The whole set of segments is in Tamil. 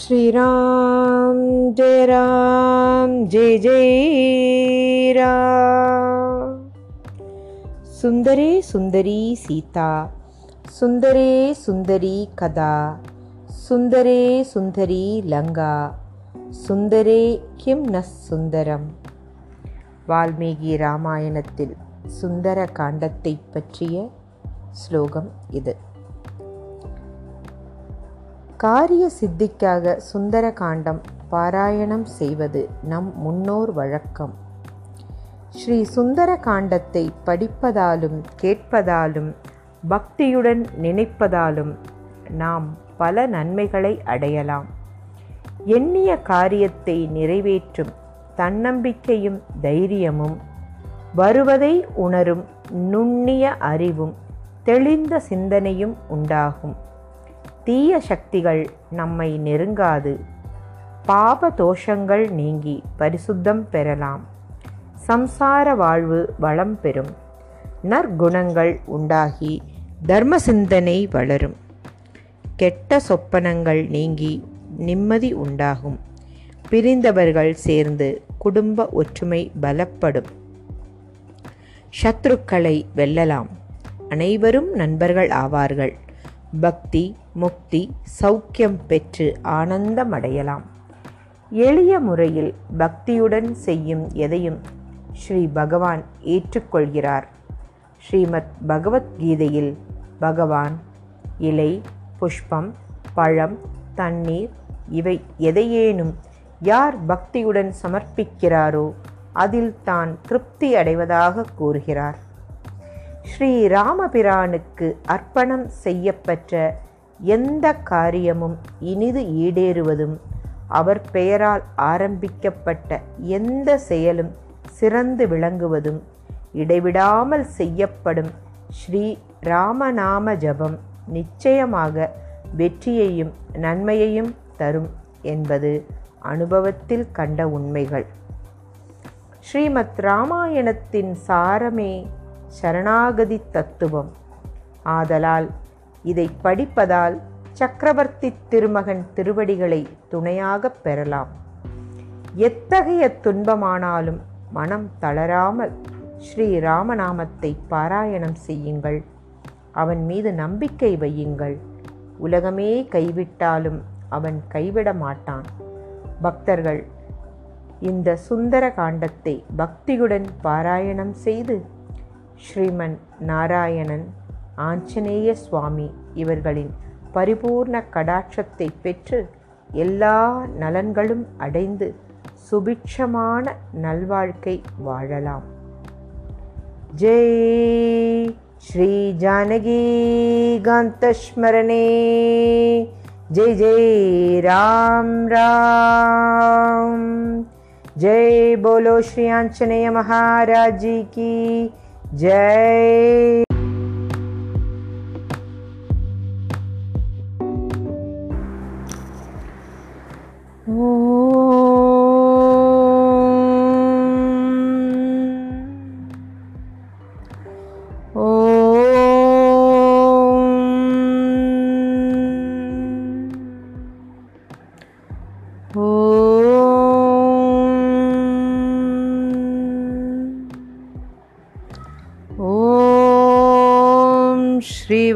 श्रीराम जय राम जय जय राम सुन्दरे सुन्दरी सीता सुन्दरे सुन्दरी कदा सुन्दरे सुन्दरी लङ्गा சுந்தரே கிம் ந சுந்தரம் வால்மீகி ராமாயணத்தில் சுந்தர காண்டத்தை பற்றிய ஸ்லோகம் இது காரிய சித்திக்காக சுந்தர காண்டம் பாராயணம் செய்வது நம் முன்னோர் வழக்கம். ஸ்ரீ சுந்தர காண்டத்தை படிப்பதாலும் கேட்பதாலும் பக்தியுடன் நினைப்பதாலும் நாம் பல நன்மைகளை அடையலாம். எண்ணிய காரியத்தை நிறைவேற்றும் தன்னம்பிக்கையும் தைரியமும் வருவதை உணரும் நுண்ணிய அறிவும் தெளிந்த சிந்தனையும் உண்டாகும். தீய சக்திகள் நம்மை நெருங்காது. பாப தோஷங்கள் நீங்கி பரிசுத்தம் பெறலாம். சம்சார வாழ்வு வளம் பெறும். நற்குணங்கள் உண்டாகி தர்ம சிந்தனை வளரும். கெட்ட சொப்பனங்கள் நீங்கி நிம்மதி உண்டாகும். பிரிந்தவர்கள் சேர்ந்து குடும்ப ஒற்றுமை பலப்படும். சத்ருக்களை வெல்லலாம். அனைவரும் நண்பர்கள் ஆவார்கள். பக்தி முக்தி சௌக்கியம் பெற்று ஆனந்தமடையலாம். எளிய முறையில் பக்தியுடன் செய்யும் எதையும் ஸ்ரீ பகவான் ஏற்றுக்கொள்கிறார். ஸ்ரீமத் பகவத்கீதையில் பகவான் இலை புஷ்பம் பழம் தண்ணீர் இவை எதையேனும் யார் பக்தியுடன் சமர்ப்பிக்கிறாரோ அதில் தான் திருப்தி அடைவதாக கூறுகிறார். ஸ்ரீ ராமபிரானுக்கு அர்ப்பணம் செய்யப்பட்ட எந்த காரியமும் இனிது ஈடேறுவதும் அவர் பெயரால் ஆரம்பிக்கப்பட்ட எந்த செயலும் சிறந்து விளங்குவதும் இடைவிடாமல் செய்யப்படும் ஸ்ரீ ராமநாம ஜபம் நிச்சயமாக வெற்றியையும் நன்மையையும் தரும் என்பது அனுபவத்தில் கண்ட உண்மைகள். ஸ்ரீமத் ராமாயணத்தின் சாரமே சரணாகதி தத்துவம் ஆதலால் இதை படிப்பதால் சக்கரவர்த்தி திருமகன் திருவடிகளை துணையாக பெறலாம். எத்தகைய துன்பமானாலும் மனம் தளராமல் ஸ்ரீ ராமநாமத்தை பாராயணம் செய்யுங்கள். அவன் மீது நம்பிக்கை வையுங்கள். உலகமே கைவிட்டாலும் அவன் கைவிட மாட்டான். பக்தர்கள் இந்த சுந்தர காண்டத்தை பக்தியுடன் பாராயணம் செய்து ஸ்ரீமன் நாராயணன் ஆஞ்சநேய சுவாமி இவர்களின் பரிபூர்ண கடாட்சத்தை பெற்று எல்லா நலன்களும் அடைந்து சுபிட்சமான நல்வாழ்க்கை வாழலாம். ஜெய் ஸ்ரீ ஜானகி காந்தஸ்மரணே. ஜெய் ஜெய் ராம் ராம். ஜெய் போலோ ஸ்ரீ ஆஞ்சநேய மகாராஜி கி. जय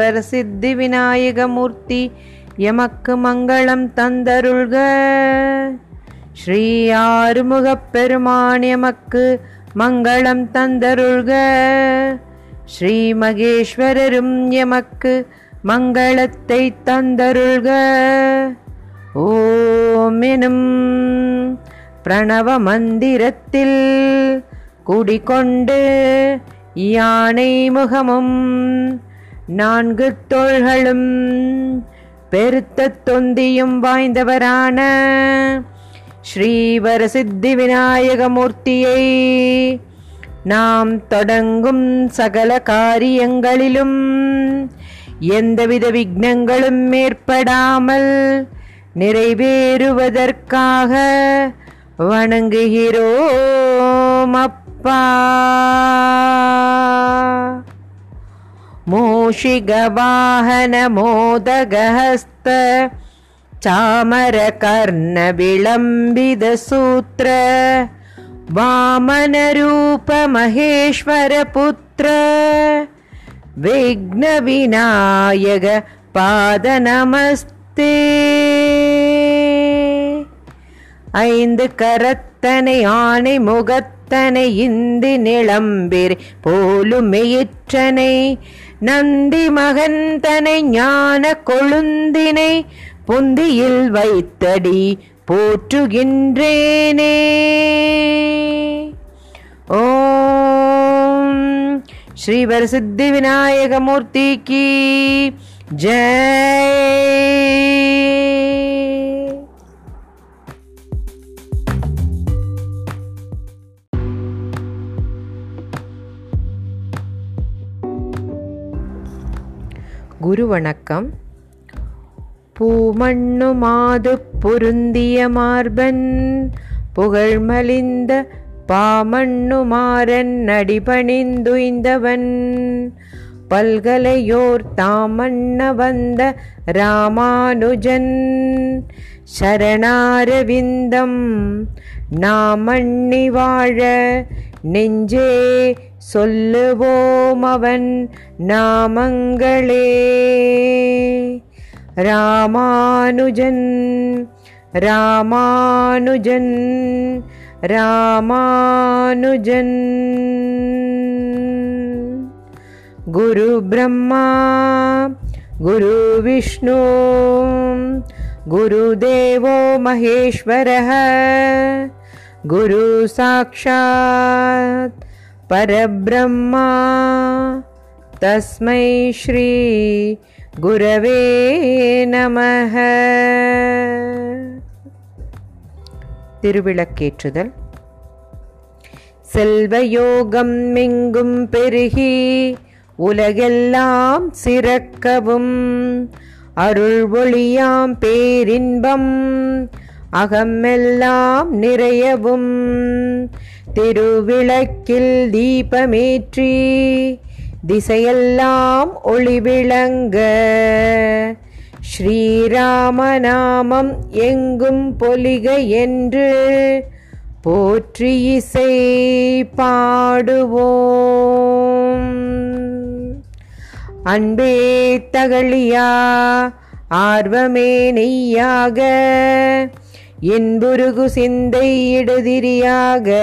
ஈஸ்வர் சித்தி விநாயகமூர்த்தி எமக்கு மங்களம் தந்தருள்க ஸ்ரீ ஆறுமுகப் பெருமான் எமக்கு மங்களம் தந்தருள்க ஸ்ரீ மகேஸ்வரரும் எமக்கு மங்களத்தை தந்தருள்க ஓம் எனும் பிரணவ மந்திரத்தில் குடிகொண்டு யானை முகமும் நான்கு தோள்களும் பெருத்த தொந்தியும் வாய்ந்தவரான ஸ்ரீவரசித்தி விநாயகமூர்த்தியை நாம் தொடங்கும் சகல காரியங்களிலும் எந்தவித விக்னங்களும் ஏற்படாமல் நிறைவேறுவதற்காக வணங்குகிறோம் அப்பா. मूषिगवाहनमोदगहस्त चामरकर्णविलम्बितसूत्र वामनरूपमहेश्वरपुत्र विघ्नविनायक पादनमस्ते ஐந்து கரத்தனை ஆணை முகத்தனை இந்தி நிளம்பிர் போலும் மெயிற்றனை நந்தி மகந்தனை ஞான கொழுந்தினை பொந்தியில் வைத்தடி போற்றுகின்றேனே. ஓம் ஸ்ரீவர் சித்தி விநாயகமூர்த்திக்கு ஜெய். குரு வணக்கம் பூமண்ணு மாது பொருந்திய மார்பன் புகழ் மலிந்த பாமண்ணு மாறன் அடிபணிந்துய்ந்தவன் பல்கலையோர் தாமண்ண வந்த ராமானுஜன் சரணாரவிந்தம் நாமண்ணி வாழ நெஞ்சே சொல்லுவோம் அவன் நாமங்களே ராமானுஜன் ராமானுஜன் ராமானுஜன் குரு பிரம்மா குரு விஷ்ணு குருதேவோ மகேஸ்வரः குரு சாட்சாத் பரபிரம்மா தஸ்மை ஸ்ரீ குரவே நமः திருவிளக்கேற்றுதல். செல்வயோகம் மிங்கும் பெருகி உலகெல்லாம் சிறக்கவும் அருள் ஒளியாம் பேரின்பம் அகமெல்லாம் நிறையவும். திருவிளக்கில் தீபமேற்றி திசையெல்லாம் ஒளிவிளங்க. ஸ்ரீராமநாமம் எங்கும் பொலிக என்று போற்றி இசை பாடுவோம். அன்பே தகழியா ஆர்வமே நெய்யாக. இன்புருகு சிந்தை இடுதிரியாக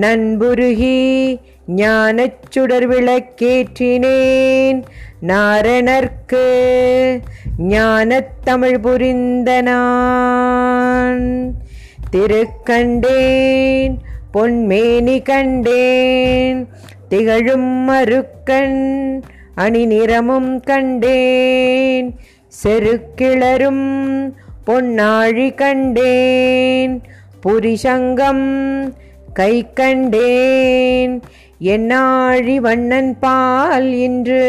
நண்புருகி ஞானச் சுடர் விளக்கேற்றினேன். நாரணர்க்கு ஞானத் தமிழ் புரிந்த நான். திருக்கண்டேன் பொன்மேனி கண்டேன். திகழும் மறுக்கண் அணி நிறமும் கண்டேன். செருக்கிளரும் பொன்னாழி கண்டேன். புரிசங்கம் கை கண்டேன். என்னாழி வண்ணன் பால் இன்று.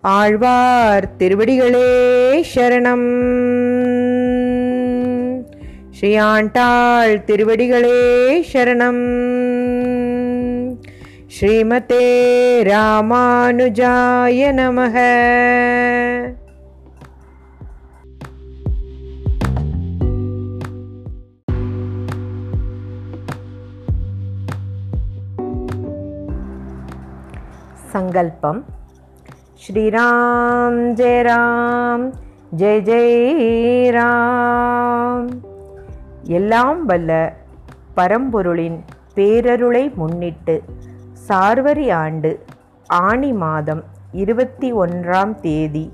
ஆழ்வார் திருவடிகளே சரணம். ஸ்ரீ ஆண்டாள் திருவடிகளே சரணம். ஸ்ரீமதே ராமானுஜாய நமக. சங்கல்பம். ஸ்ரீராம் ஜெய ராம் ஜெய் ஜெய் ராம். எல்லாம் வல்ல பரம்பொருளின் பேரருளை முன்னிட்டு சார்வரி ஆண்டு ஆணி மாதம் இருபத்தி ஒன்றாம் தேதி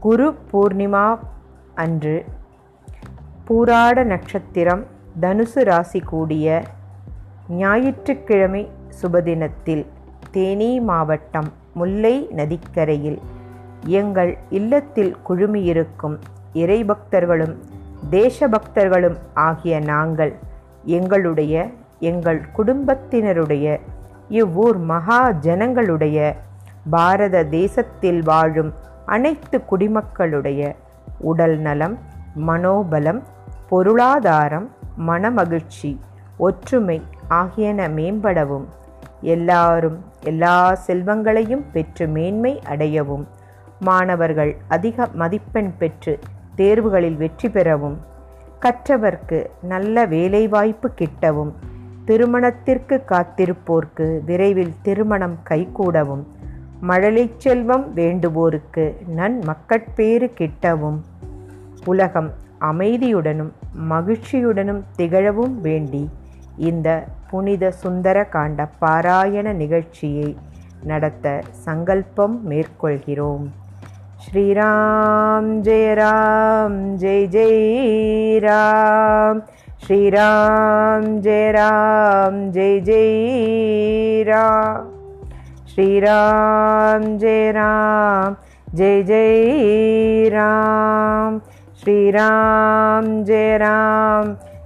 குரு பூர்ணிமா அன்று பூராட நட்சத்திரம் தனுசு ராசி கூடிய ஞாயிற்றுக்கிழமை சுபதினத்தில் தேனி மாவட்டம் முல்லை நதிக்கரையில். எங்கள் இல்லத்தில் குழுமியிருக்கும் இறைபக்தர்களும் தேசபக்தர்களும் ஆகிய நாங்கள் எங்களுடைய எங்கள் குடும்பத்தினருடைய இவ்வூர் மகா ஜனங்களுடைய பாரத தேசத்தில் வாழும் அனைத்து குடிமக்களுடைய உடல் நலம் மனோபலம் பொருளாதாரம் மனமகிழ்ச்சி ஒற்றுமை ஆகியன மேம்படவும். எல்லாரும் எல்லா செல்வங்களையும் பெற்று மேன்மை அடையவும். மாணவர்கள் அதிக மதிப்பெண் பெற்று தேர்வுகளில் வெற்றி பெறவும். கற்றவர்க்கு நல்ல வேலைவாய்ப்பு கிட்டவும். திருமணத்திற்கு காத்திருப்போர்க்கு விரைவில் திருமணம் கைகூடவும். மழலைச் செல்வம் வேண்டுவோருக்கு நன் மக்கட்பேறு கிட்டவும். உலகம் அமைதியுடனும் மகிழ்ச்சியுடனும் திகழவும் வேண்டி இந்த புனித சுந்தர காண்ட பாராயண நிகழ்ச்சியை நடத்த சங்கல்பம் மேற்கொள்கிறோம். ஸ்ரீராம் ஜெய ராம் ஜெய் ஜெய் ராம். ஸ்ரீராம் ஜெய ராம் ஜெய் ஜெய் ராம். ஸ்ரீராம் ஜெய ராம் ஜெய் ஜெய் ராம். ஸ்ரீராம் ஜெய ராம்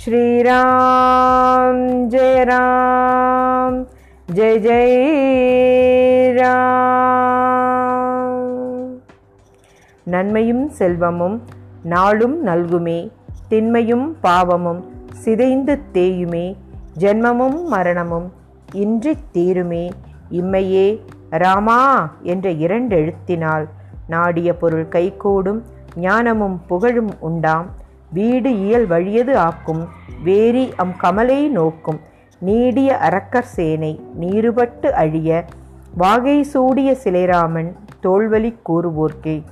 ஸ்ரீராம் ஜெய ராம் ஜெய ஜெய் ராம். நன்மையும் செல்வமும் நாளும் நல்குமே திண்மையும் பாவமும் சிதைந்து தேயுமே ஜென்மமும் மரணமும் இன்றி தீருமே. இம்மையே ராமா என்ற இரண்டெழுத்தினால் நாடிய பொருள் கைகூடும் ஞானமும் புகழும் உண்டாம். வீடு இயல் வழியது ஆக்கும். வேரி அம் கமலை நோக்கும். நீடிய அரக்கர் சேனை நீருபட்டு அழிய. வாகை சூடிய சிலைராமன் தோல்வலி கூறுவோர்க்கே.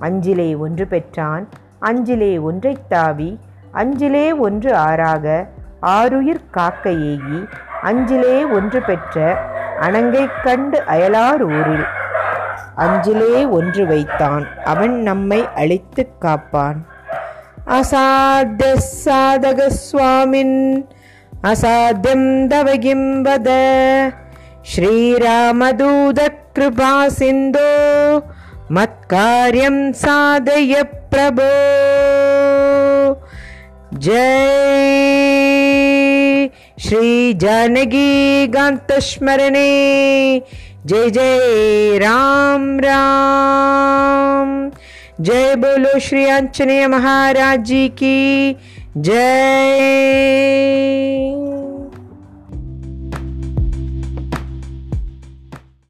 அஞ்சிலே ஒன்று பெற்றான் அஞ்சிலே ஒன்றைத் தாவி. அஞ்சிலே ஒன்று ஆறாக ஆருயிர் காக்க ஏகி. அஞ்சிலே ஒன்று பெற்ற அணங்கை கண்டு அயலார் ஊரில். அஞ்சிலே ஒன்று வைத்தான் அவன் நம்மை அழித்துக் காப்பான். असाध्य साधकस्वामिन्। असाध्यं दवगिं वद श्रीरामदूतकृपासिन्धो। मत्कार्यं साधय प्रभो। जय श्रीजानकीगान्तस्मरणे जय जय राम राम। जय बोलो श्री आंजनेय महाराज जी की जय।